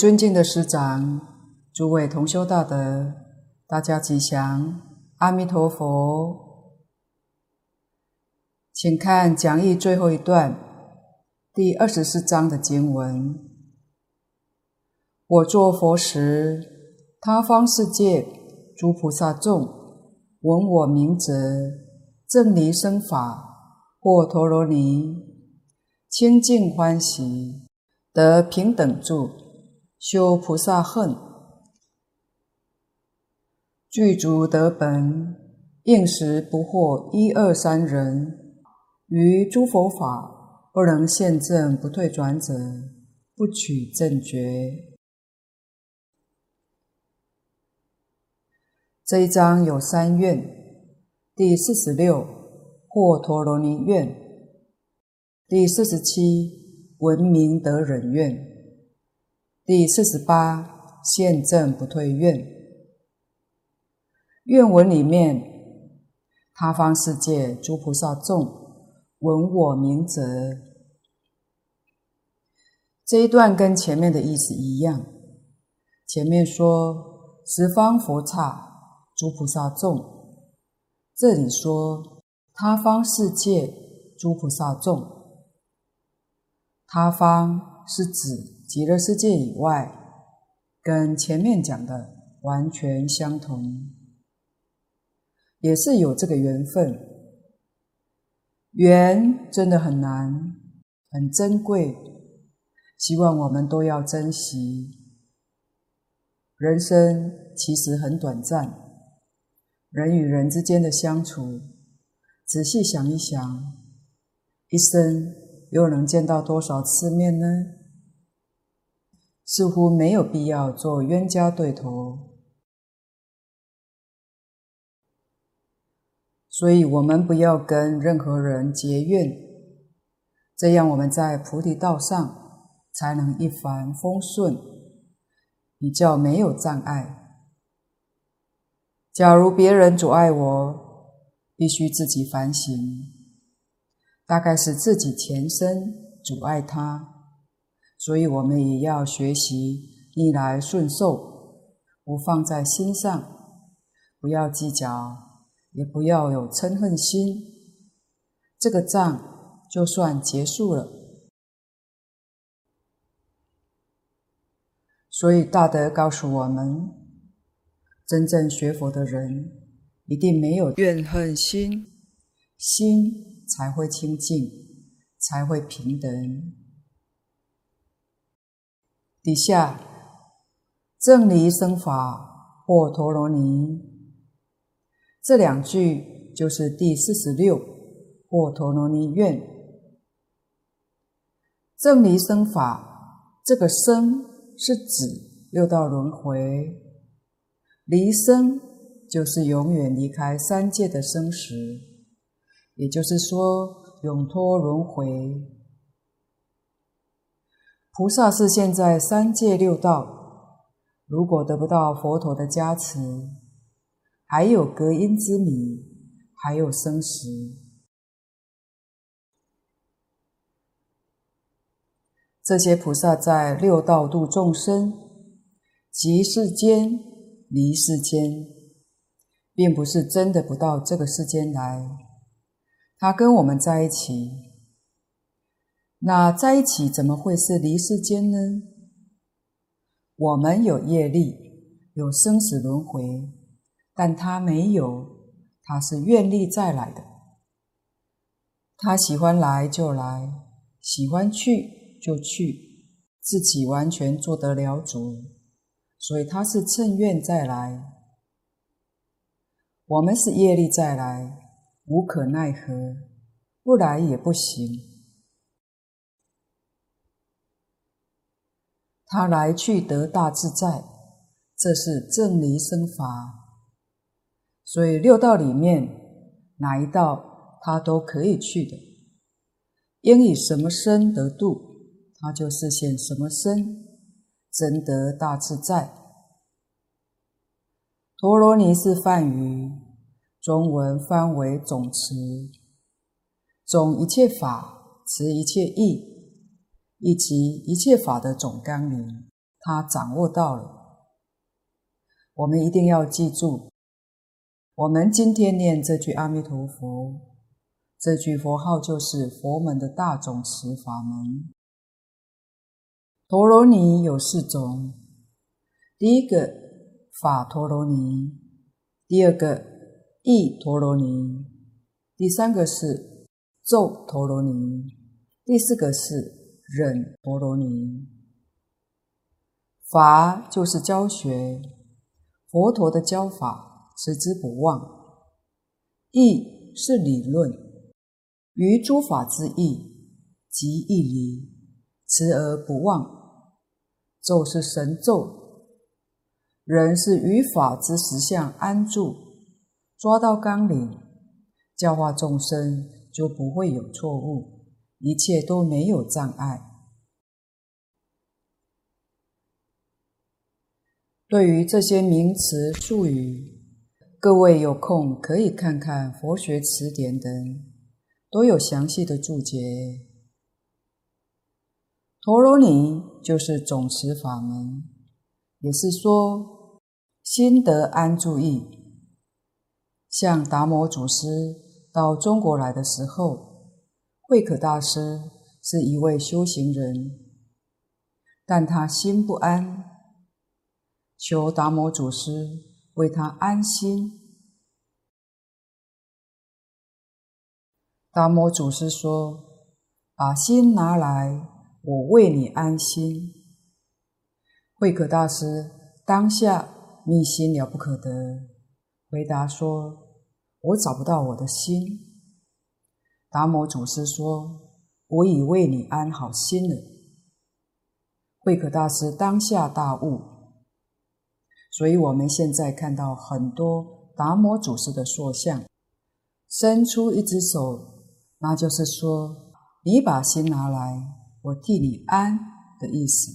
尊敬的师长，诸位同修大德，大家吉祥，阿弥陀佛。请看讲义最后一段，第二十四章的经文：我作佛时，他方世界诸菩萨众闻我名者，正离生法，或陀罗尼，清净欢喜。得平等住，修菩萨恨，具足德本，应时不惑一二三人，于诸佛法不能现证不退转者，不取正觉。这一章有三愿：第四十六或陀罗尼愿，第四十七。闻名得忍愿，第四十八现证不退愿。愿文里面，他方世界诸菩萨众闻我名者，这一段跟前面的意思一样。前面说十方佛刹诸菩萨众，这里说他方世界诸菩萨众。他方是指极乐世界以外，跟前面讲的完全相同，也是有这个缘分。缘真的很难，很珍贵，希望我们都要珍惜。人生其实很短暂，人与人之间的相处，仔细想一想，一生。又能见到多少次面呢？似乎没有必要做冤家对头，所以我们不要跟任何人结怨，这样我们在菩提道上才能一帆风顺，比较没有障碍。假如别人阻碍我，必须自己反省。大概是自己前身阻碍他，所以我们也要学习逆来顺受，不放在心上，不要计较，也不要有嗔恨心，这个账就算结束了。所以大德告诉我们，真正学佛的人一定没有怨恨心，心。才会清净，才会平等。底下正离生法或陀罗尼，这两句就是第四十六或陀罗尼愿。正离生法，这个生是指六道轮回，离生就是永远离开三界的生死。也就是说，永脱轮回。菩萨是现在三界六道，如果得不到佛陀的加持，还有隔阴之迷，还有生死。这些菩萨在六道度众生，即世间、离世间，并不是真的不到这个世间来。他跟我们在一起，那在一起怎么会是离世间呢？我们有业力，有生死轮回，但他没有，他是愿力再来的。他喜欢来就来，喜欢去就去，自己完全做得了主，所以他是趁愿再来。我们是业力再来。无可奈何，不来也不行。他来去得大自在，这是正离生法。所以六道里面哪一道他都可以去的，应以什么身得度，他就示现什么身，真得大自在。陀罗尼是梵语。中文翻为总持，总一切法，持一切义，以及一切法的总纲领。他掌握到了。我们一定要记住，我们今天念这句阿弥陀佛，这句佛号就是佛门的大总持法门。陀罗尼有四种，第一个法陀罗尼，第二个意陀罗尼，第三个是咒陀罗尼，第四个是忍陀罗尼。法就是教学，佛陀的教法持之不忘；义是理论，于诸法之义即义理，持而不忘。咒是神咒，人是于法之实相安住，抓到纲领，教化众生就不会有错误，一切都没有障碍。对于这些名词术语，各位有空可以看看佛学词典等，都有详细的注解。陀罗尼就是总持法门，也是说心得安住意。像达摩祖师到中国来的时候，慧可大师是一位修行人，但他心不安，求达摩祖师为他安心。达摩祖师说：“把心拿来。”我为你安心。慧可大师当下密心了不可得，回答说：“我找不到我的心。”达摩祖师说：“我已为你安好心了。”慧可大师当下大悟。所以我们现在看到很多达摩祖师的塑像，伸出一只手，那就是说：“你把心拿来。”我替你安的意思，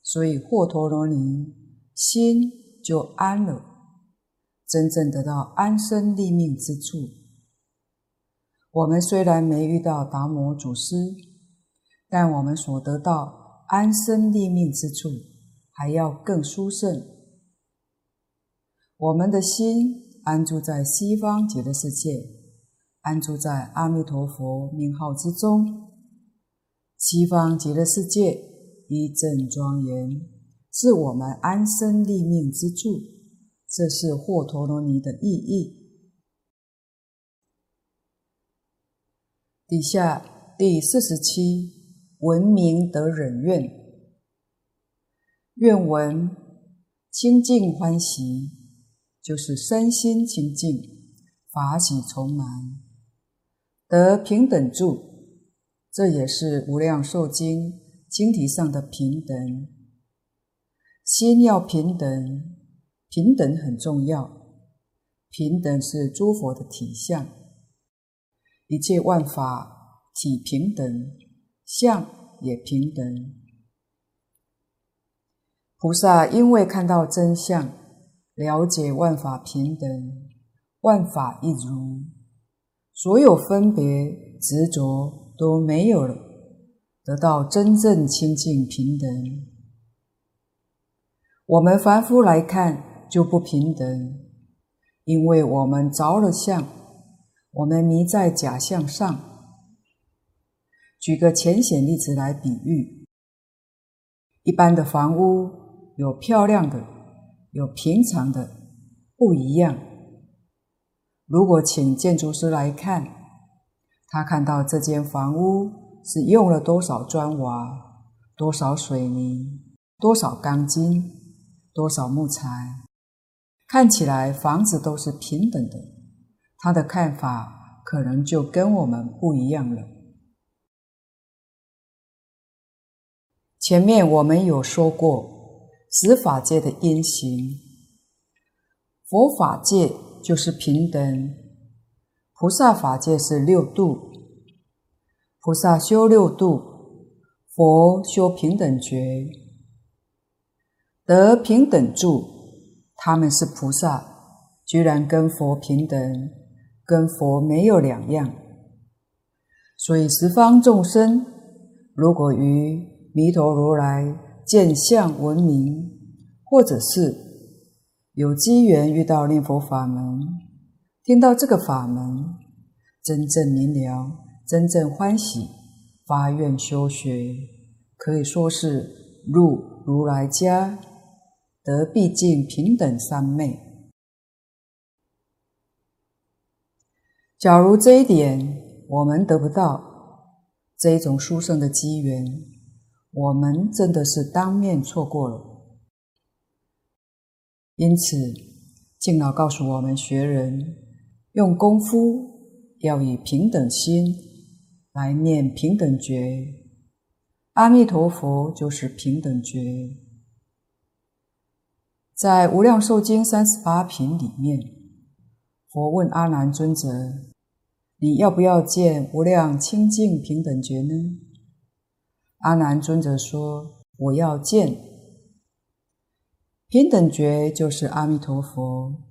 所以获陀罗尼，心就安了，真正得到安身立命之处。我们虽然没遇到达摩祖师，但我们所得到安身立命之处，还要更殊胜。我们的心安住在西方极乐世界，安住在阿弥陀佛名号之中。西方极乐世界一正庄严，是我们安身立命之处。这是获陀罗尼的意义。底下第四十七，闻名得忍愿，愿闻清净欢喜，就是身心清净，法喜充满，得平等住。这也是《无量寿经》经题上的平等，心要平等，平等很重要。平等是诸佛的体相，一切万法体平等，相也平等。菩萨因为看到真相，了解万法平等，万法一如，所有分别执着。都没有了，得到真正清净平等。我们凡夫来看就不平等，因为我们着了相，我们迷在假象上。举个浅显例子来比喻：一般的房屋有漂亮的，有平常的，不一样。如果请建筑师来看，他看到这间房屋是用了多少砖瓦、多少水泥、多少钢筋、多少木材，看起来房子都是平等的，他的看法可能就跟我们不一样了。前面我们有说过，十法界的因行，佛法界就是平等。菩萨法界是六度，菩萨修六度，佛修平等觉，得平等住。他们是菩萨，居然跟佛平等，跟佛没有两样。所以十方众生，如果于弥陀如来见相闻名，或者是有机缘遇到念佛法门，听到这个法门，真正明了，真正欢喜，发愿修学，可以说是入如来家，得毕竟平等三昧。假如这一点我们得不到这一种殊胜的机缘，我们真的是当面错过了。因此，敬老告诉我们学人，用功夫要以平等心来念平等觉，阿弥陀佛就是平等觉。在《无量寿经》三十八品里面。佛问阿难尊者：“你要不要见无量清净平等觉呢？”阿难尊者说：“我要见。平等觉就是阿弥陀佛，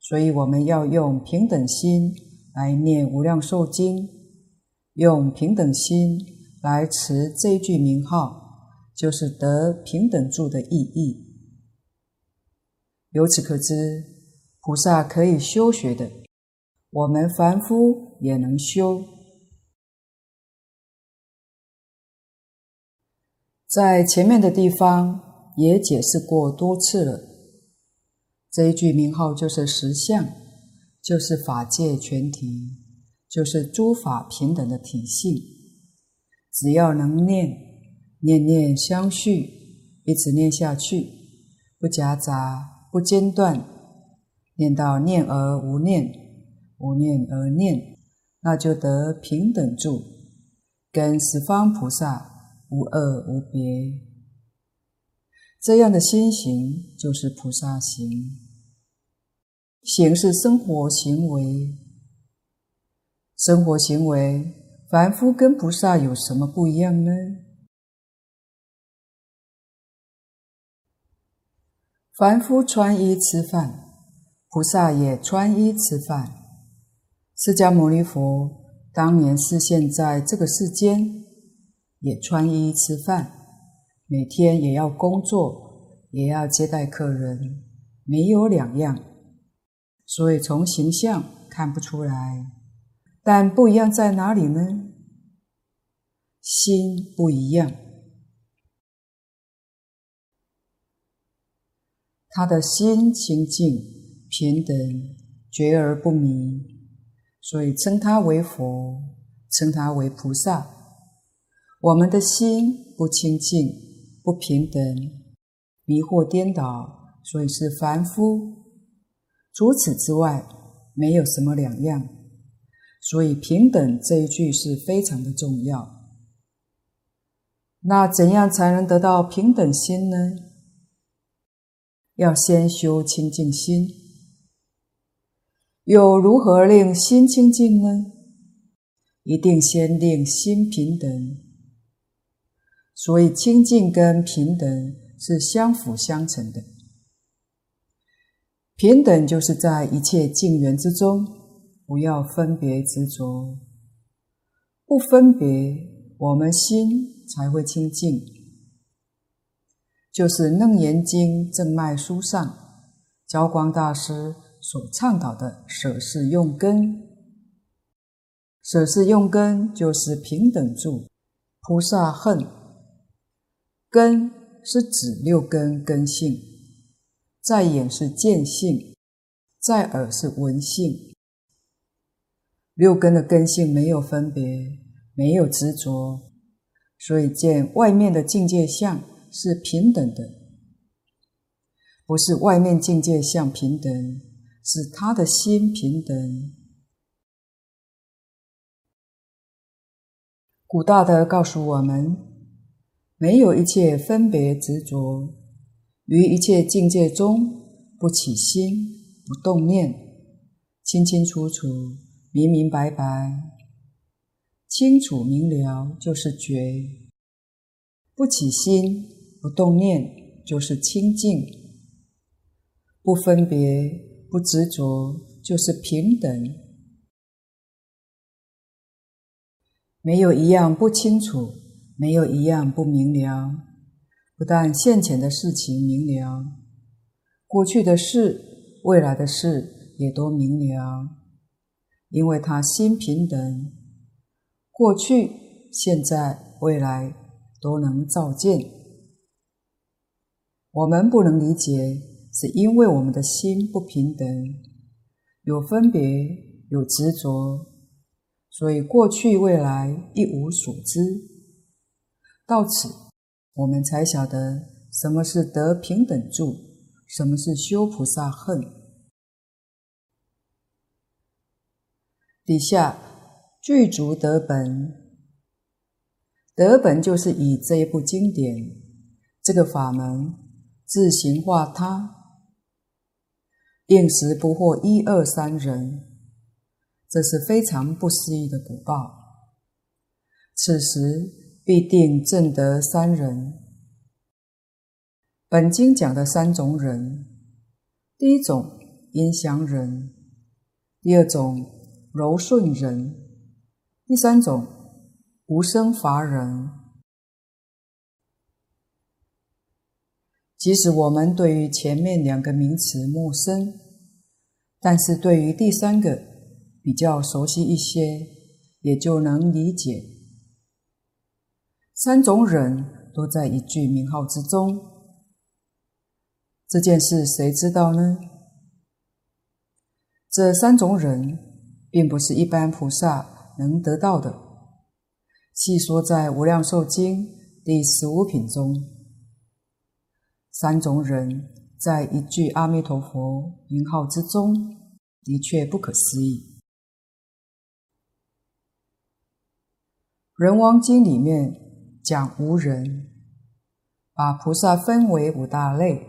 所以我们要用平等心来念无量寿经，用平等心来持这句名号，就是得平等住的意义。由此可知。”菩萨可以修学的，我们凡夫也能修。在前面的地方也解释过多次了。这一句名号就是实相，就是法界全体，就是诸法平等的体性。只要能念，念念相续，一直念下去，不夹杂，不间断。念到念而无念，无念而念，那就得平等住，跟十方菩萨无二无别。这样的心行就是菩萨行，行是生活行为，生活行为，凡夫跟菩萨有什么不一样呢？凡夫穿衣吃饭。菩萨也穿衣吃饭。释迦牟尼佛当年是现在这个世间，也穿衣吃饭，每天也要工作，也要接待客人，没有两样。所以从形象看不出来，但不一样在哪里呢？心不一样，他的心清净。平等，觉而不迷，所以称他为佛，称他为菩萨。我们的心不清净，不平等，迷惑颠倒，所以是凡夫。除此之外，没有什么两样。所以平等这一句是非常的重要。那怎样才能得到平等心呢？要先修清净心。又如何令心清净呢？一定先令心平等。所以清净跟平等是相辅相成的。平等就是在一切境缘之中，不要分别执着，不分别，我们心才会清净。就是《楞严经》正脉书上，交光大师。所倡导的舍事用根，舍事用根就是平等住，菩萨恨。根是指六根根性，在眼是见性，在耳是闻性。六根的根性没有分别，没有执着，所以见外面的境界相是平等的，不是外面境界相平等。使他的心平等。古大德告诉我们：没有一切分别执着，于一切境界中不起心，不动念，清清楚楚，明明白白，清楚明了就是觉。不起心，不动念就是清净，不分别。不执着就是平等，没有一样不清楚，没有一样不明了，不但现前的事情明了，过去的事、未来的事也都明了，因为他心平等，过去、现在、未来都能照见。我们不能理解，是因为我们的心不平等，有分别，有执着，所以过去、未来一无所知。到此，我们才晓得什么是得平等住，什么是修菩萨恨。底下具足得本，得本就是以这一部经典，这个法门自行化他，应时不惑一二三人，这是非常不思议的果报。此时。必定证得三人。本经讲的三种人：第一种音响人，第二种柔顺人，第三种无生法人。即使我们对于前面两个名词陌生，但是对于第三个比较熟悉一些，也就能理解。三种忍都在一句名号之中，这件事谁知道呢？这三种忍并不是一般菩萨能得到的。细说在《无量寿经》第十五品中，三种人在一句阿弥陀佛名号之中，的确不可思议。《人王经》里面。讲无人，把菩萨分为五大类，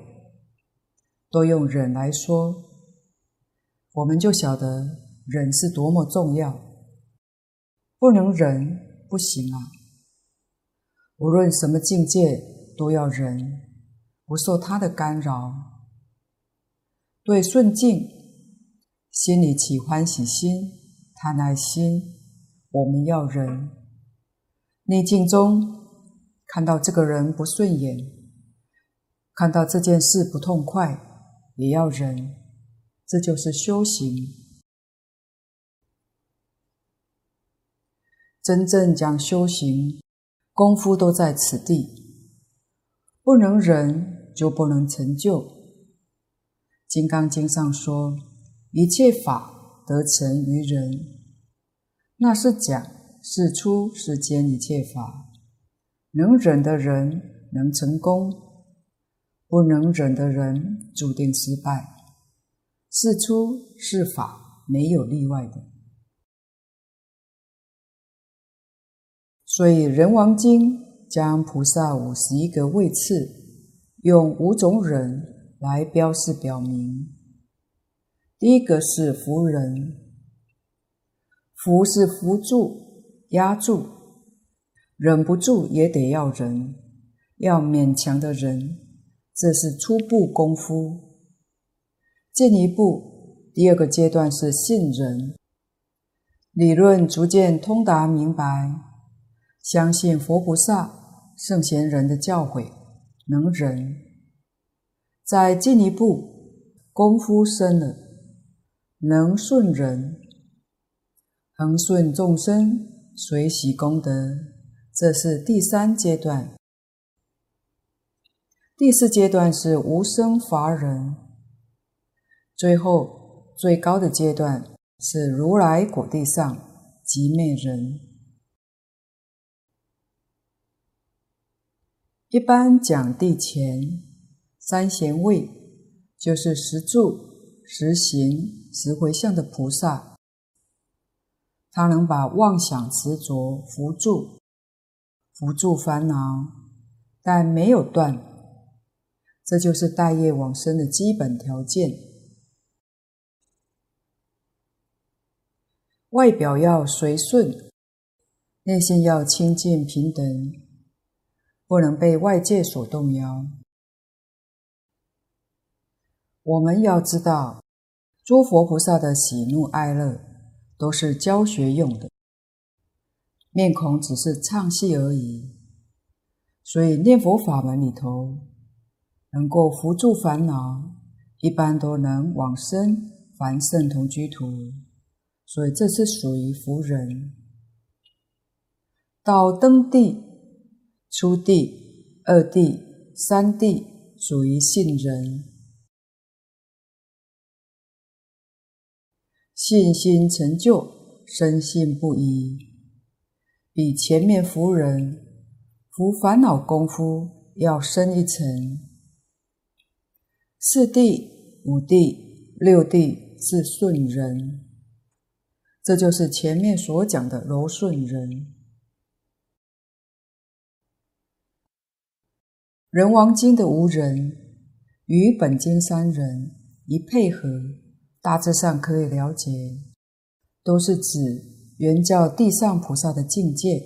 都用忍来说，我们就晓得忍是多么重要。不能忍不行啊！无论什么境界都要忍，不受他的干扰。对顺境，心里起欢喜心、贪爱心，我们要忍。逆境中。看到这个人不顺眼，看到这件事不痛快，也要忍，这就是修行。真正讲修行，功夫都在此地。不能忍，就不能成就。《金刚经》上说：“一切法得成于忍。”那是讲是出世间一切法。能忍的人能成功，不能忍的人注定失败。是出是法，没有例外的。所以《人王经》将菩萨五十一个位次，用五种忍来标示表明。第一个是伏忍，伏是扶住、压住。忍不住也得要忍，要勉强的忍，这是初步功夫。进一步，第二个阶段是信忍，理论逐渐通达明白，相信佛菩萨、圣贤人的教诲，能忍。再进一步，功夫深了，能顺忍，恒顺众生，随喜功德。这是第三阶段，第四阶段是无生法忍，最后最高的阶段是如来果地上寂灭人。一般讲地前三贤位，就是十住、十行、十回向的菩萨，他能把妄想执着扶住。扶住烦恼，但没有断，这就是带业往生的基本条件。外表要随顺，内心要清净平等，不能被外界所动摇。我们要知道，诸佛菩萨的喜怒哀乐都是教学用的。面孔只是唱戏而已，所以念佛法门里头，能够伏住烦恼，一般都能往生凡圣同居土。所以这是属于福人。到登地、初地、二地、三地，属于信人。信心成就，深信不疑，比前面福人伏烦恼功夫要深一层。四地、五地、六地是顺人，这就是前面所讲的柔顺人。人王经的无人与本经三人一配合，大致上可以了解，都是指原教地上菩萨的境界。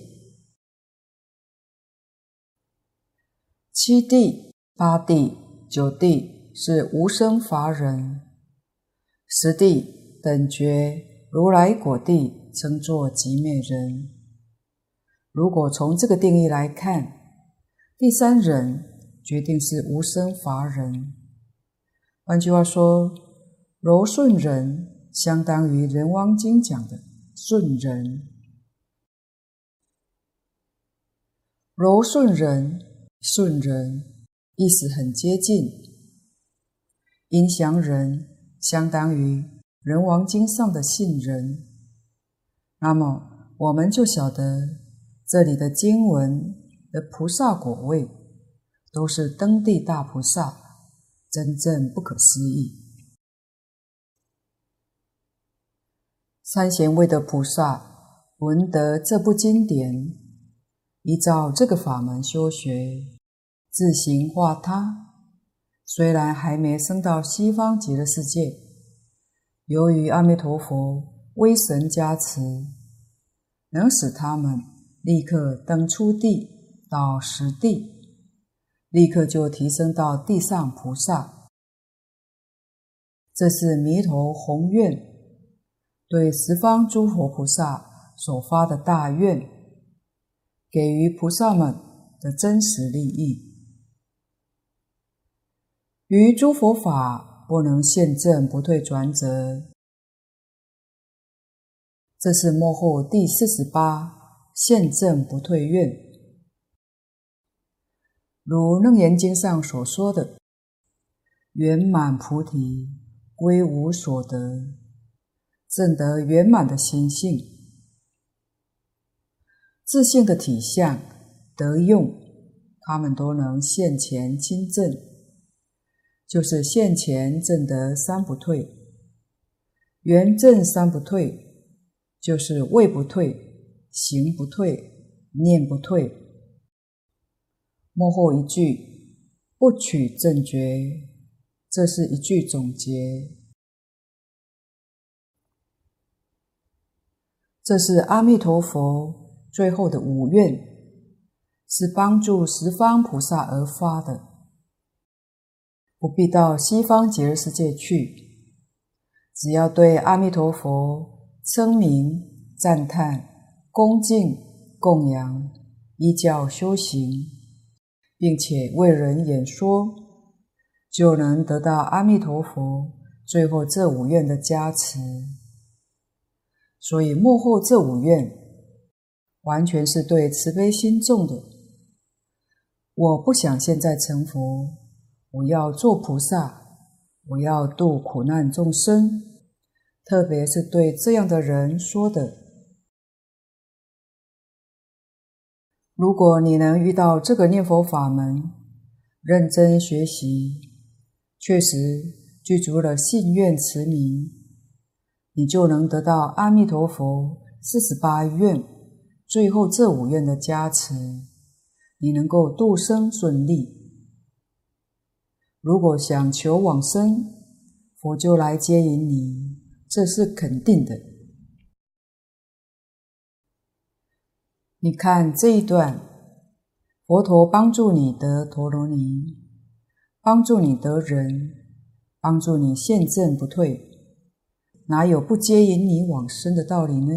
七地、八地、九地是无生法忍，十地等觉如来果地称作寂灭人。如果从这个定义来看，第三人。决定是无生法忍。换句话说，柔顺人相当于《人王经》讲的顺人。柔顺人、顺人意思很接近。阴祥人相当于《人王经》上的信人。那么，我们就晓得这里的经文的菩萨果位。都是登地大菩萨，真正不可思议。三贤位的菩萨闻得这部经典，依照这个法门修学，自行化他。虽然还没升到西方极乐世界，由于阿弥陀佛威神加持，能使他们立刻登初地到十地。立刻就提升到地上菩萨，这是弥陀宏愿，对十方诸佛菩萨所发的大愿，给予菩萨们的真实利益。于诸佛法不能现证不退转者，这是末后第四十八现证不退愿。如《楞严经》上所说的，圆满菩提，归无所得，证得圆满的心性，自信的体相得用，他们都能现前亲证，就是现前证得三不退，圆证三不退，就是位不退，行不退，念不退。幕后一句不取正觉，这是一句总结。这是阿弥陀佛最后的五愿，是帮助十方菩萨而发的，不必到西方极乐世界去，只要对阿弥陀佛称名、赞叹、恭敬、供养，依教修行。并且为人演说，就能得到阿弥陀佛最后这五愿的加持。所以幕后这五愿，完全是对慈悲心重的。我不想现在成佛，我要做菩萨，我要度苦难众生，特别是对这样的人说的。如果你能遇到这个念佛法门，认真学习，确实具足了信愿持名，你就能得到阿弥陀佛四十八愿最后这五愿的加持，你能够度生顺利。如果想求往生，佛就来接引你，这是肯定的。你看这一段，佛陀帮助你得陀罗尼，帮助你得人，帮助你现证不退，哪有不接引你往生的道理呢？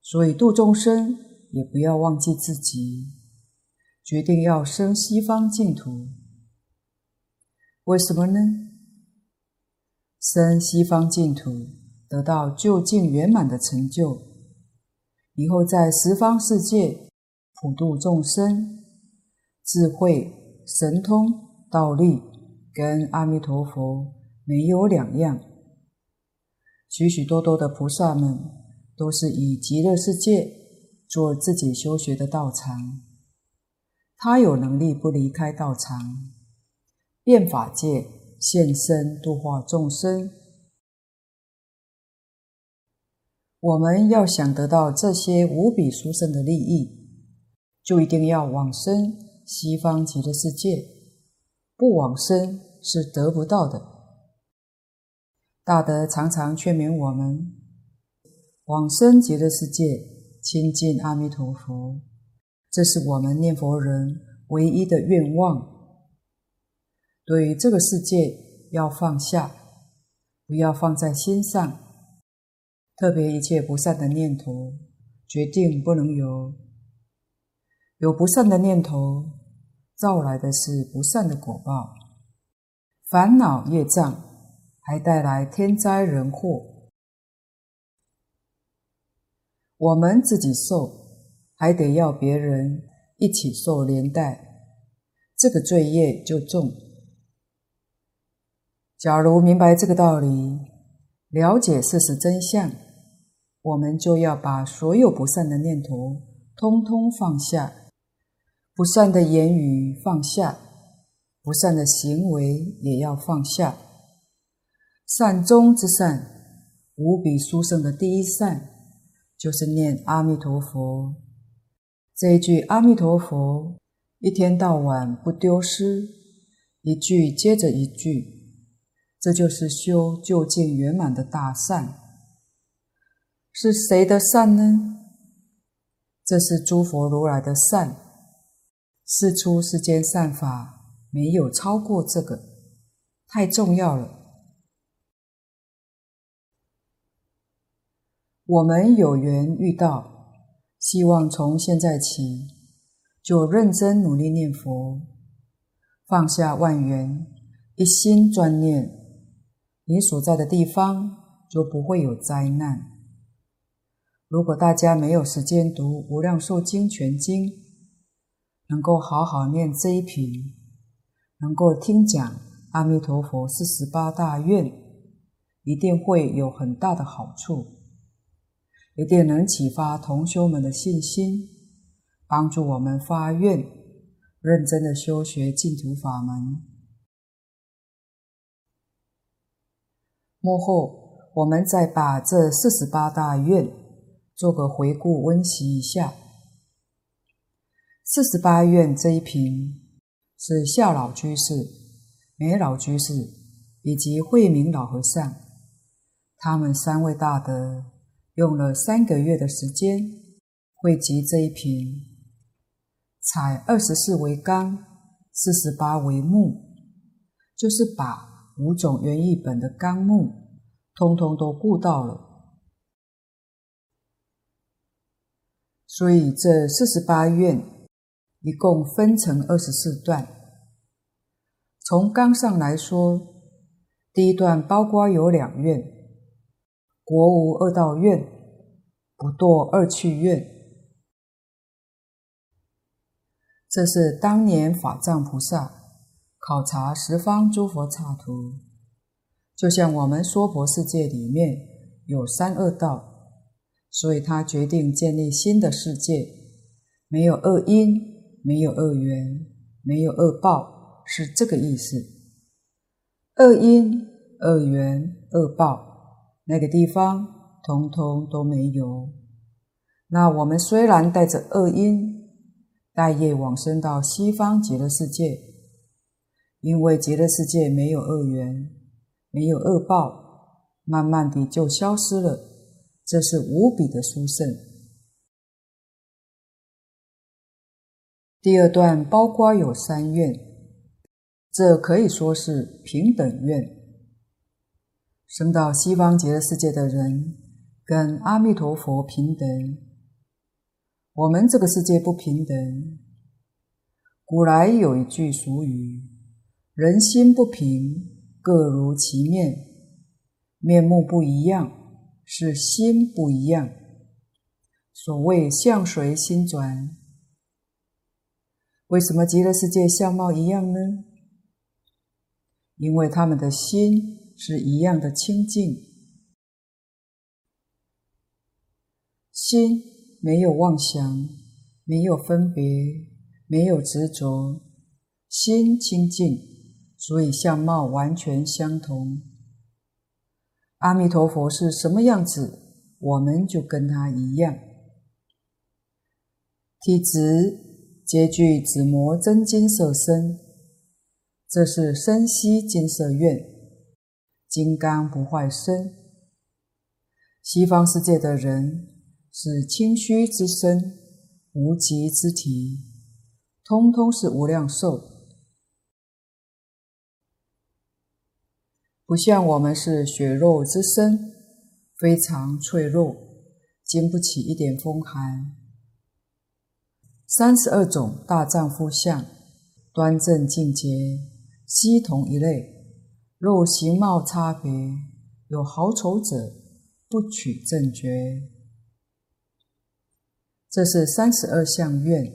所以度众生也不要忘记自己，决定要生西方净土。为什么呢？生西方净土，得到究竟圆满的成就，以后在十方世界普度众生，智慧、神通、道力，跟阿弥陀佛没有两样。许许多多的菩萨们，都是以极乐世界做自己修学的道场，他有能力不离开道场。变法界现身度化众生，我们要想得到这些无比殊胜的利益，就一定要往生西方极乐世界，不往生是得不到的。大德常常劝勉我们，往生极乐世界，亲近阿弥陀佛，这是我们念佛人唯一的愿望。对于这个世界要放下，不要放在心上。特别一切不善的念头，决定不能有。有不善的念头，造来的是不善的果报，烦恼业障，还带来天灾人祸。我们自己受，还得要别人一起受连带，这个罪业就重。假如明白这个道理，了解事实真相，我们就要把所有不善的念头通通放下，不善的言语放下，不善的行为也要放下。善中之善，无比殊胜的第一善，就是念阿弥陀佛。这一句阿弥陀佛，一天到晚不丢失，一句接着一句。这就是修究竟圆满的大善，是谁的善呢？这是诸佛如来的善，世出世间善法没有超过这个，太重要了。我们有缘遇到，希望从现在起就认真努力念佛，放下万缘，一心专念。你所在的地方就不会有灾难。如果大家没有时间读《无量寿经》全经，能够好好念这一品，能够听讲阿弥陀佛四十八大愿，一定会有很大的好处，一定能启发同修们的信心，帮助我们发愿，认真的修学净土法门。幕后，我们再把这四十八大愿做个回顾温习一下。四十八愿这一品是夏老居士、梅老居士以及慧明老和尚，他们三位大德用了三个月的时间汇集这一品，采二十四为纲，四十八为目，就是把。五种原译本的纲目，通通都顾到了，所以这四十八愿一共分成二十四段。从纲上来说，第一段包括有两愿：国无恶道愿、不堕二趣愿。这是当年法藏菩萨。考察十方诸佛刹土，就像我们娑婆世界里面有三恶道，所以他决定建立新的世界，没有恶因，没有恶缘，没有恶报，是这个意思。恶因、恶缘、恶报，那个地方通通都没有。那我们虽然带着恶因，带业往生到西方极乐世界。因为极乐世界没有恶缘，没有恶报，慢慢的就消失了。这是无比的殊胜。第二段包括有三愿，这可以说是平等愿。生到西方极乐世界的人，跟阿弥陀佛平等。我们这个世界不平等。古来有一句俗语：“人心不平，各如其面。”面目不一样，是心不一样。所谓相随心转。为什么极乐世界相貌一样呢？因为他们的心是一样的清净，心没有妄想，没有分别，没有执着，心清净，所以相貌完全相同。阿弥陀佛是什么样子，我们就跟他一样。体质皆具紫磨真金色身，这是身系金色愿，金刚不坏身。西方世界的人是清虚之身，无极之体。通通是无量寿，不像我们是血肉之身，非常脆弱，经不起一点风寒。三十二种大丈夫相，端正净洁，悉同一类，肉形貌差别，有好丑者，不取正觉。这是三十二相愿。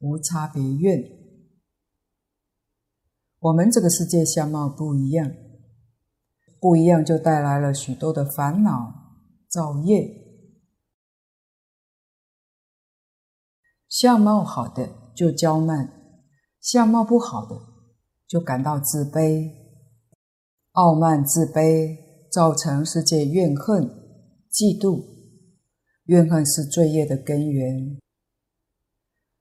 无差别愿，我们这个世界相貌不一样，不一样就带来了许多的烦恼造业。相貌好的就骄慢，相貌不好的就感到自卑、傲慢、自卑，造成世界怨恨、嫉妒。怨恨是罪业的根源。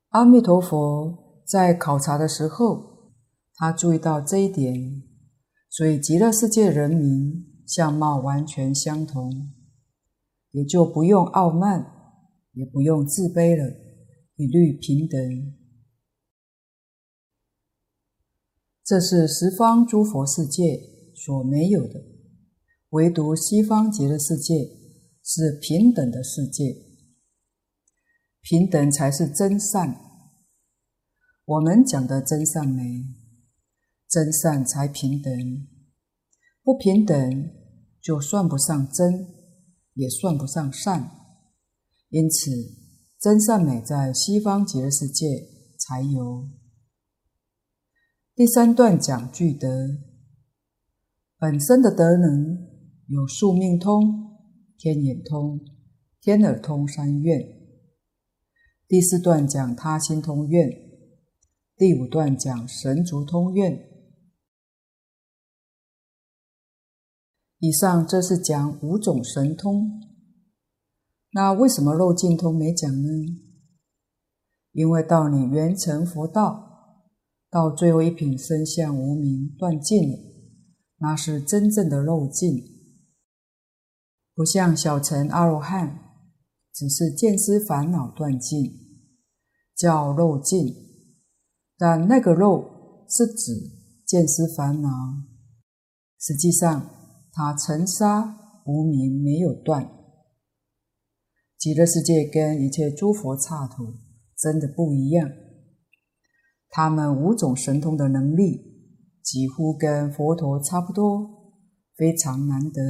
阿弥陀佛在考察的时候，他注意到这一点，所以极乐世界人民相貌完全相同，也就不用傲慢，也不用自卑了，一律平等。这是十方诸佛世界所没有的，唯独西方极乐世界是平等的世界。平等才是真善。我们讲的真善美，真善才平等。不平等就算不上真，也算不上善。因此，真善美在西方极乐世界才有。第三段讲具德，本身的德能有宿命通、天眼通、天耳通三愿。第四段讲他心通愿，第五段讲神足通愿。以上这是讲五种神通。那为什么漏尽通没讲呢？因为到你圆成佛道，到最后一品身相无明断尽了，那是真正的漏尽，不像小乘阿罗汉，只是见思烦恼断尽。叫漏尽，但那个漏是指见思烦恼，实际上他尘沙无明没有断。极乐世界跟一切诸佛刹土真的不一样，他们五种神通的能力几乎跟佛陀差不多，非常难得。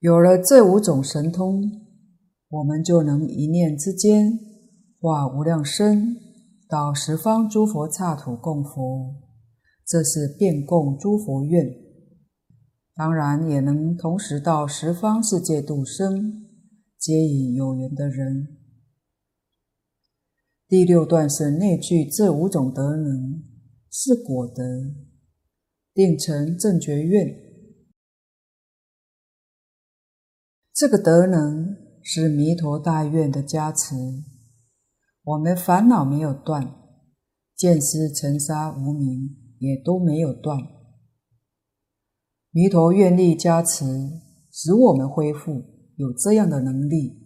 有了这五种神通。我们就能一念之间化无量身到十方诸佛刹土供佛，这是遍供诸佛愿。当然也能同时到十方世界度生，接引有缘的人。第六段是内具这五种德能，是果德，定成正觉愿。这个德能。是弥陀大愿的加持，我们烦恼没有断，见思尘沙无明也都没有断。弥陀愿力加持，使我们恢复有这样的能力，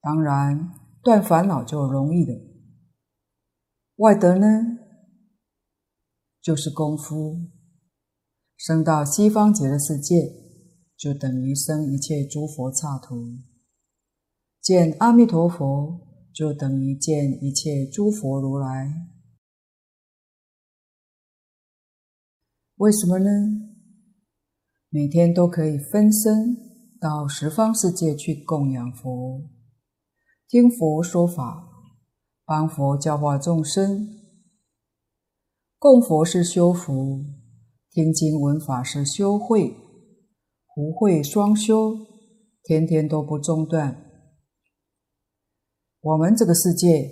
当然断烦恼就容易了。外德呢，就是功夫，生到西方极乐世界，就等于生一切诸佛刹土。见阿弥陀佛就等于见一切诸佛如来。为什么呢？每天都可以分身到十方世界去供养佛，听佛说法，帮佛教化众生。供佛是修福，听经闻法是修慧，福慧双修，天天都不中断。我们这个世界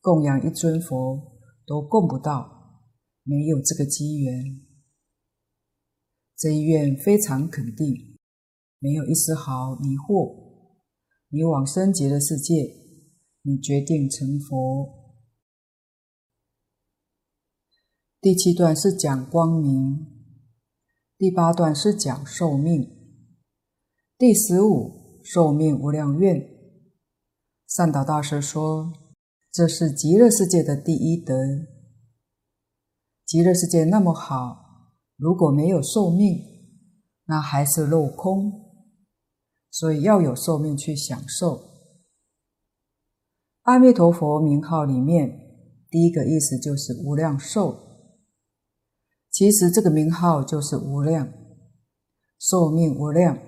供养一尊佛都供不到，没有这个机缘。这一愿非常肯定，没有一丝毫疑惑。你往生极乐世界，你决定成佛。第七段是讲光明，第八段是讲寿命，第十五寿命无量愿。善导大师说：“这是极乐世界的第一德。极乐世界那么好，如果没有寿命，那还是镂空。所以要有寿命去享受。阿弥陀佛名号里面，第一个意思就是无量寿。其实这个名号就是无量，寿命无量，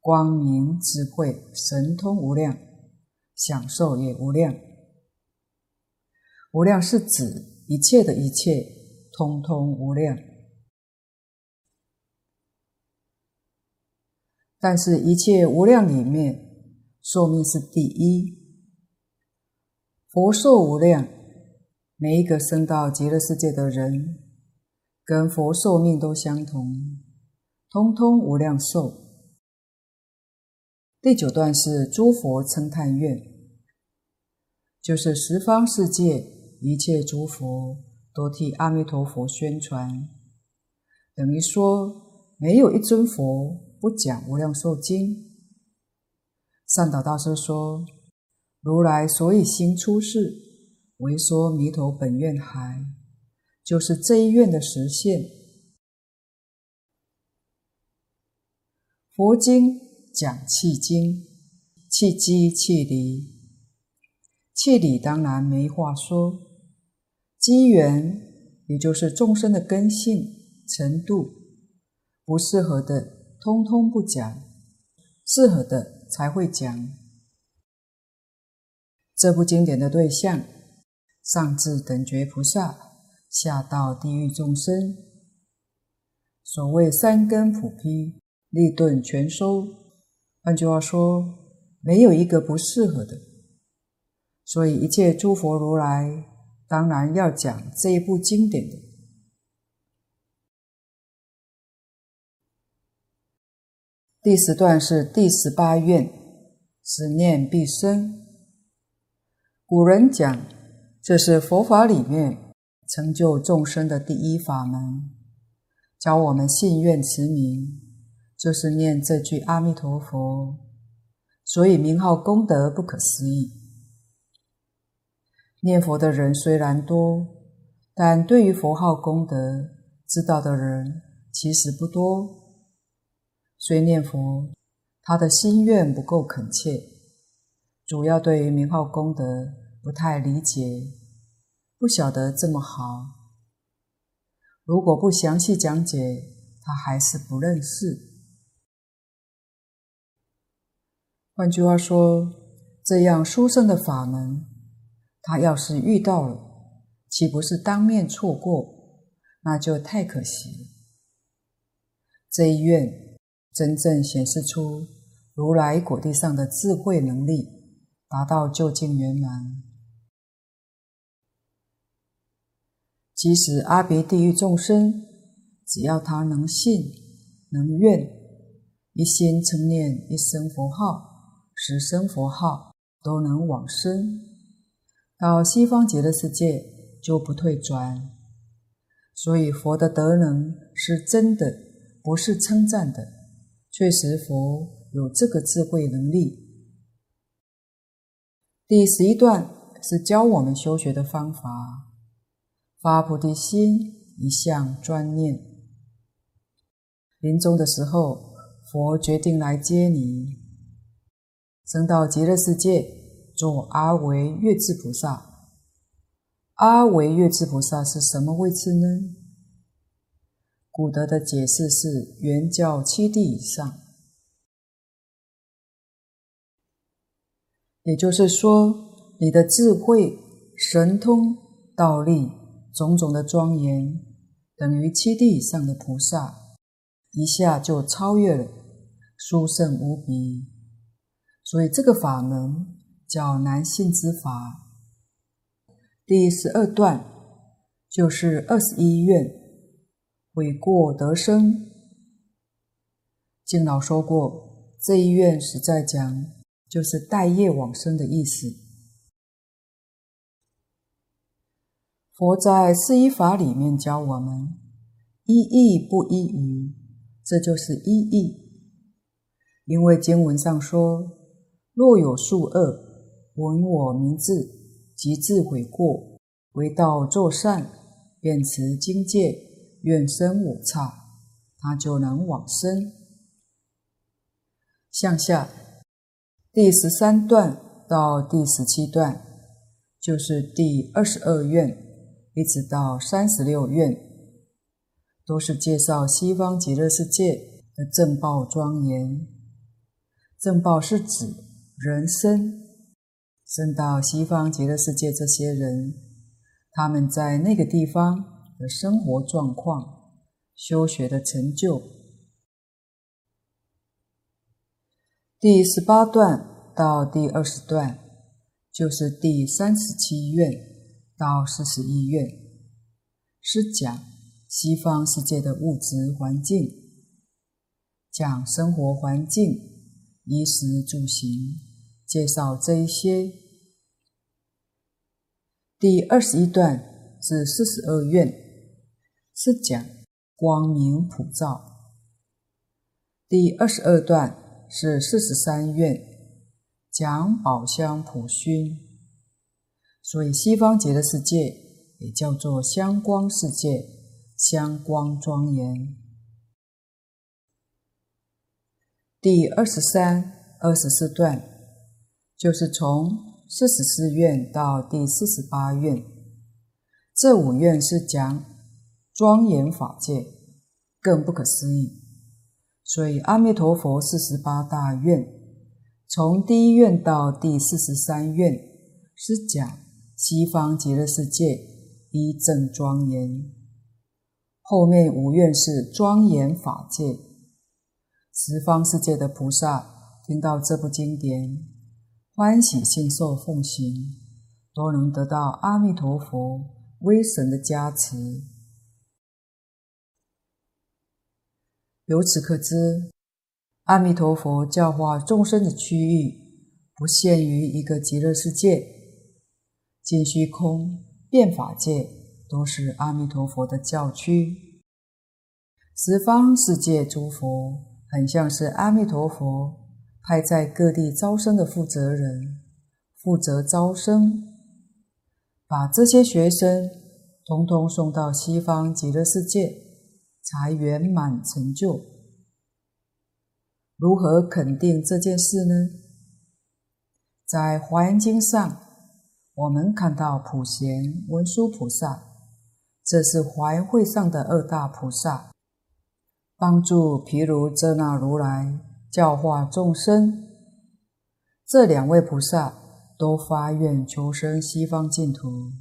光明智慧神通无量。”享受也无量，无量是指一切的一切，通通无量。但是，一切无量里面，寿命是第一。佛寿无量，每一个生到极乐世界的人，跟佛寿命都相同，通通无量寿。第九段是诸佛称叹愿，就是十方世界一切诸佛都替阿弥陀佛宣传，等于说没有一尊佛不讲无量寿经。善导大师说，如来所以兴出世，为说弥陀本愿海，就是这一愿的实现。佛经。讲契经，契机契离，气理当然没话说。机缘也就是众生的根性程度，不适合的通通不讲，适合的才会讲。这部经典的对象，上至等觉菩萨，下到地狱众生。所谓三根普披，利钝全收。换句话说，没有一个不适合的，所以一切诸佛如来当然要讲这一部经典的。第十段是第十八愿，十念必生。古人讲，这是佛法里面成就众生的第一法门，教我们信愿持名。就是念这句阿弥陀佛，所以名号功德不可思议。念佛的人虽然多，但对于佛号功德知道的人其实不多。虽念佛，他的心愿不够恳切，主要对于名号功德不太理解，不晓得这么好。如果不详细讲解，他还是不认识。换句话说，这样殊胜的法门，他要是遇到了，岂不是当面错过？那就太可惜了。这一愿真正显示出如来果地上的智慧能力，达到究竟圆满。即使阿鼻地狱众生，只要他能信、能愿，一心称念一声佛号。十声佛号都能往生，到西方极乐世界就不退转。所以佛的德能是真的，不是称赞的。确实佛有这个智慧能力。第十一段是教我们修学的方法：发菩提心，一向专念。临终的时候，佛决定来接你。升到极乐世界，做阿惟越致菩萨。阿惟越致菩萨是什么位置呢？古德的解释是圆教七地以上，也就是说，你的智慧、神通、道力、种种的庄严，等于七地以上的菩萨，一下就超越了，殊胜无比。所以这个法门叫难信之法。第十二段就是二十一愿，悔过得生。敬老说过，这一愿实在讲就是待业往生的意思。佛在四依法里面教我们依义不依语，这就是依义。因为经文上说，若有数恶闻我名字。即自悔过，为道作善，便持经戒，愿生我刹，他就能往生。向下，第十三段到第十七段，就是第二十二愿，一直到三十六愿，都是介绍西方极乐世界的正报庄严。正报是指人身。生到西方极乐世界，这些人，他们在那个地方的生活状况、修学的成就。第十八段到第二十段，就是第三十七愿到四十一愿，是讲西方世界的物质环境，讲生活环境、衣食住行。介绍这一些。第二十一段至四十二愿是讲光明普照。第二十二段是四十三愿，讲宝香普熏。所以西方极乐世界也叫做香光世界，香光庄严。第二十三、二十四段。就是从四十四愿到第四十八愿，这五愿是讲庄严法界，更不可思议。所以阿弥陀佛四十八大愿，从第一愿到第四十三愿是讲西方极乐世界一正庄严，后面五愿是庄严法界。十方世界的菩萨听到这部经典。欢喜信受奉行，都能得到阿弥陀佛威神的加持。由此可知，阿弥陀佛教化众生的区域不限于一个极乐世界，尽虚空、遍法界都是阿弥陀佛的教区。十方世界诸佛很像是阿弥陀佛。派在各地招生的负责人，负责招生，把这些学生统统送到西方极乐世界，才圆满成就。如何肯定这件事呢？在《华严经》上，我们看到普贤文殊菩萨，这是华严会上的二大菩萨，帮助毗卢遮那如来。教化众生，这两位菩萨都发愿求生西方净土，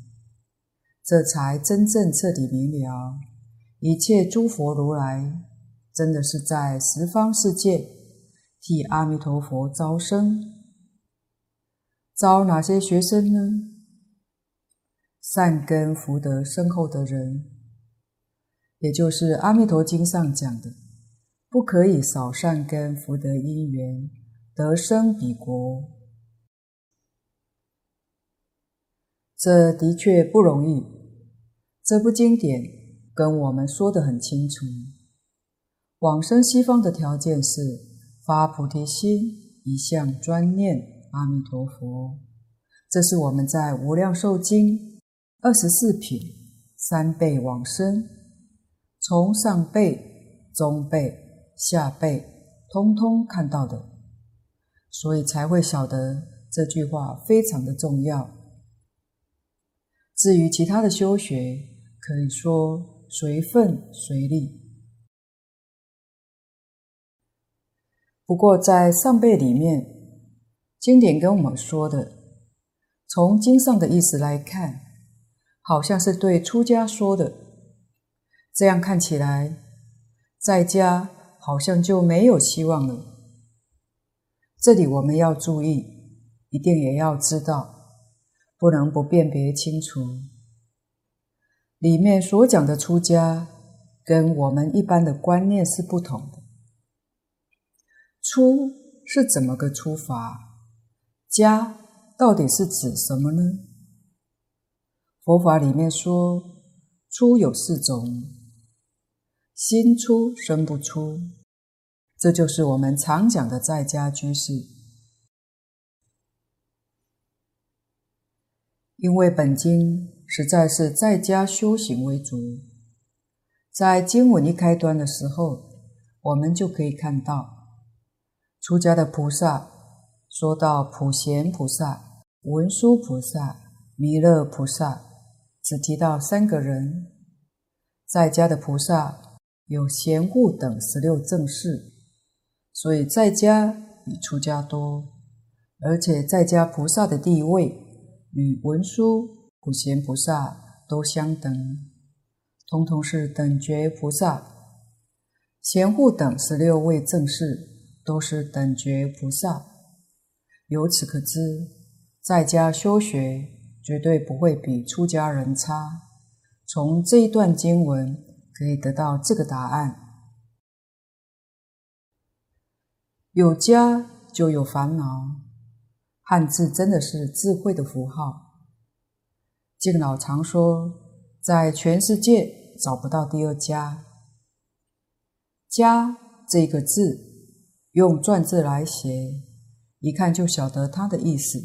这才真正彻底明了，一切诸佛如来真的是在十方世界替阿弥陀佛招生，招哪些学生呢？善根福德深厚的人，也就是《阿弥陀经》上讲的。不可以少善根福德因缘得生彼国，这的确不容易。这部经典跟我们说得很清楚，往生西方的条件是发菩提心，一向专念阿弥陀佛。这是我们在《无量寿经》二十四品三辈往生，从上辈、中辈。下辈通通看到的，所以才会晓得这句话非常的重要。至于其他的修学，可以说随份随力。不过在上辈里面，经典跟我们说的，从经上的意思来看，好像是对出家说的。这样看起来，在家好像就没有希望了。这里我们要注意，一定也要知道，不能不辨别清楚。里面所讲的出家，跟我们一般的观念是不同的。出是怎么个出法？家到底是指什么呢？佛法里面说，出有四种：心出、身不出。这就是我们常讲的在家居士，因为本经实在是在家修行为主，在经文一开端的时候，我们就可以看到，出家的菩萨说到普贤菩萨、文殊菩萨、弥勒菩萨，只提到三个人；在家的菩萨有贤护等十六正士。所以在家比出家多，而且在家菩萨的地位与文殊、普贤菩萨都相等，通通是等觉菩萨。贤护等十六位正士都是等觉菩萨。由此可知，在家修学绝对不会比出家人差。从这一段经文可以得到这个答案。有家就有烦恼，汉字真的是智慧的符号。敬老常说，在全世界找不到第二家。家这个字，用篆字来写，一看就晓得它的意思。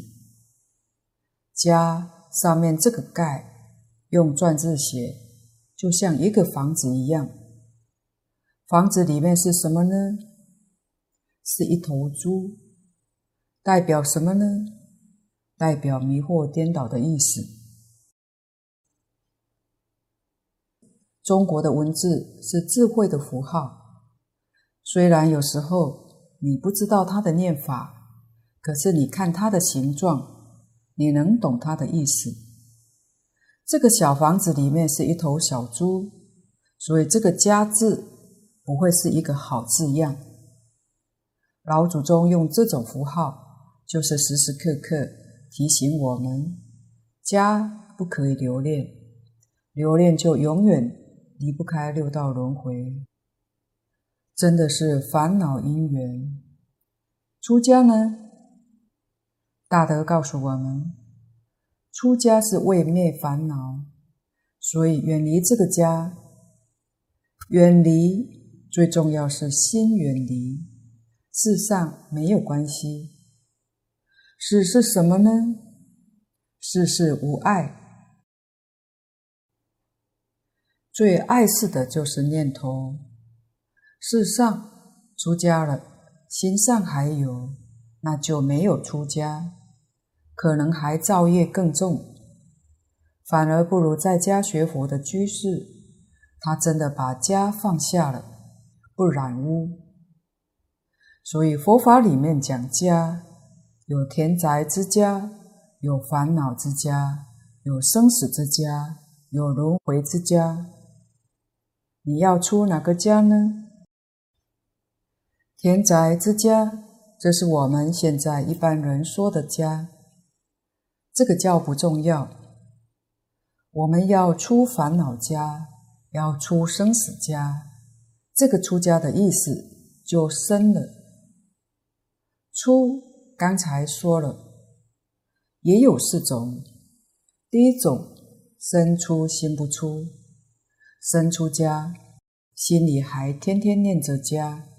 家上面这个盖，用篆字写，就像一个房子一样。房子里面是什么呢？是一头猪，代表什么呢？代表迷惑颠倒的意思。中国的文字是智慧的符号，虽然有时候你不知道它的念法，可是你看它的形状，你能懂它的意思。这个小房子里面是一头小猪，所以这个“家”字不会是一个好字样。老祖宗用这种符号，就是时时刻刻提醒我们：家不可以留恋，留恋就永远离不开六道轮回，真的是烦恼因缘。出家呢，大德告诉我们，出家是为灭烦恼，所以远离这个家，远离最重要是心远离。世上没有关系，事是什么呢？世事无碍，最碍事的就是念头。事上出家了，心上还有，那就没有出家，可能还造业更重，反而不如在家学佛的居士，他真的把家放下了，不染污。所以佛法里面讲家，有田宅之家，有烦恼之家，有生死之家，有轮回之家。你要出哪个家呢？田宅之家，这是我们现在一般人说的家。这个叫不重要。我们要出烦恼家，要出生死家。这个出家的意思就深了。出，刚才说了，也有四种。第一种，身出心不出，身出家，心里还天天念着家，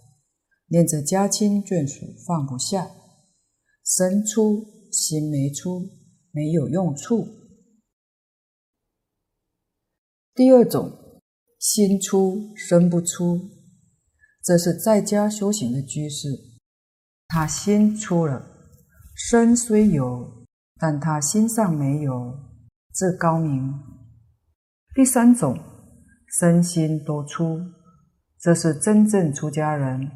念着家亲眷属放不下。身出心没出，没有用处。第二种，心出身不出，这是在家修行的居士。他心出了，身虽有，但他心上没有，这高明。第三种，身心都出，这是真正出家人，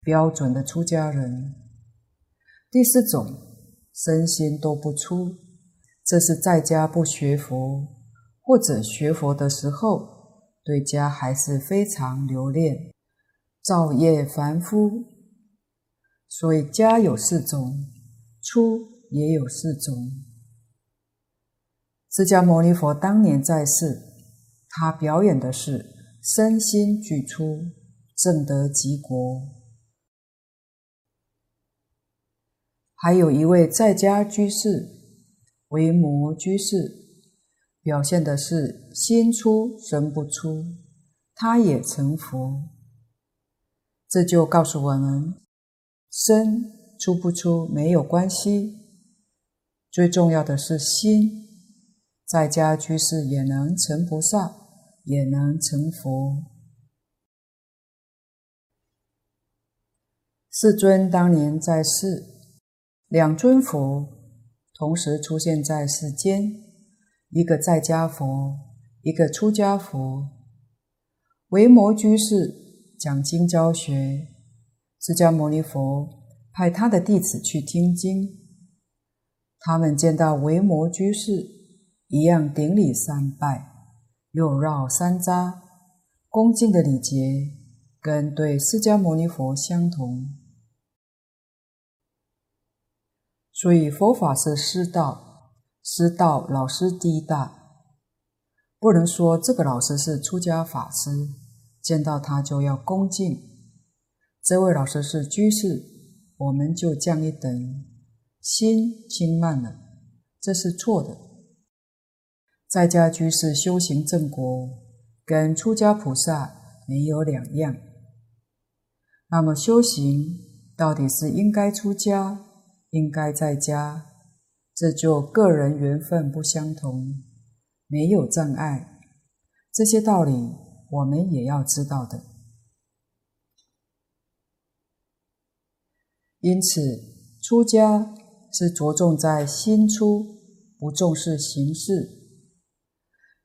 标准的出家人。第四种，身心都不出，这是在家不学佛，或者学佛的时候，对家还是非常留恋，造业凡夫。所以家有四种，出也有四种。释迦牟尼佛当年在世，他表演的是身心俱出，正得极国。还有一位在家居士，维摩居士，表现的是心出身不出，他也成佛。这就告诉我们。身出不出没有关系，最重要的是心。在家居士也能成菩萨，也能成佛。世尊当年在世，两尊佛同时出现在世间，一个在家佛，一个出家佛。维摩居士讲经教学。释迦牟尼佛派他的弟子去听经，他们见到维摩居士一样顶礼三拜，又绕三匝，恭敬的礼节跟对释迦牟尼佛相同。所以佛法是师道，师道老师第一大，不能说这个老师是出家法师，见到他就要恭敬。这位老师是居士，我们就降一等，心轻慢了，这是错的。在家居士修行正果，跟出家菩萨没有两样。那么修行到底是应该出家，应该在家，这就个人缘分不相同，没有障碍。这些道理我们也要知道的。因此，出家是着重在心出，不重视形式。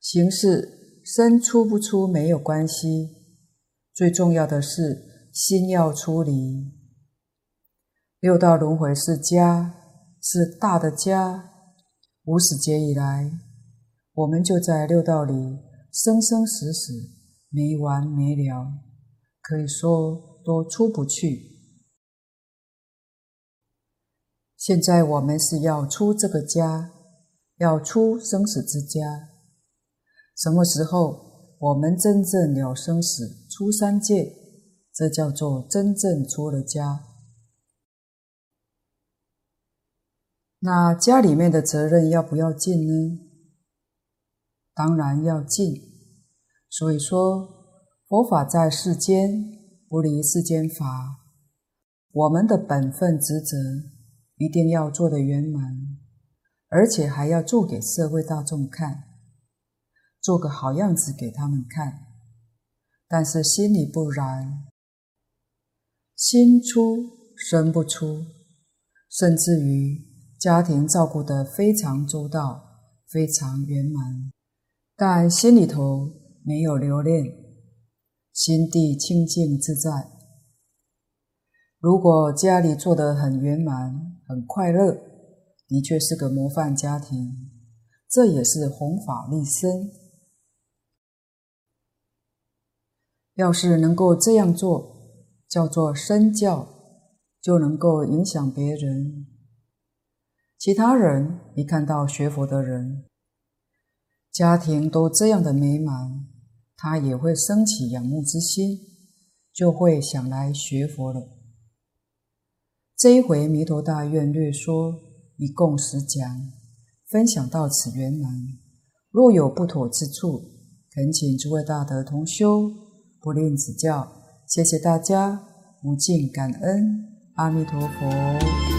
形式身出不出没有关系，最重要的是心要出离。六道轮回是家，是大的家。无始劫以来，我们就在六道里生生死死，没完没了，可以说都出不去。现在我们是要出这个家，要出生死之家。什么时候我们真正了生死，出三界，这叫做真正出了家。那家里面的责任要不要尽呢？当然要尽。所以说，佛法在世间，不离世间法。我们的本分职责。一定要做得圆满，而且还要做给社会大众看，做个好样子给他们看。但是心里不然，心出身不出，甚至于家庭照顾得非常周到，非常圆满，但心里头没有留恋，心地清净自在。如果家里做得很圆满，很快乐，的确是个模范家庭，这也是弘法利生。要是能够这样做，叫做身教，就能够影响别人。其他人一看到学佛的人，家庭都这样的美满，他也会生起仰慕之心，就会想来学佛了。这一回弥陀大愿略说，一共十讲，分享到此圆满。若有不妥之处，恳请诸位大德同修不吝指教。谢谢大家，无尽感恩。阿弥陀佛。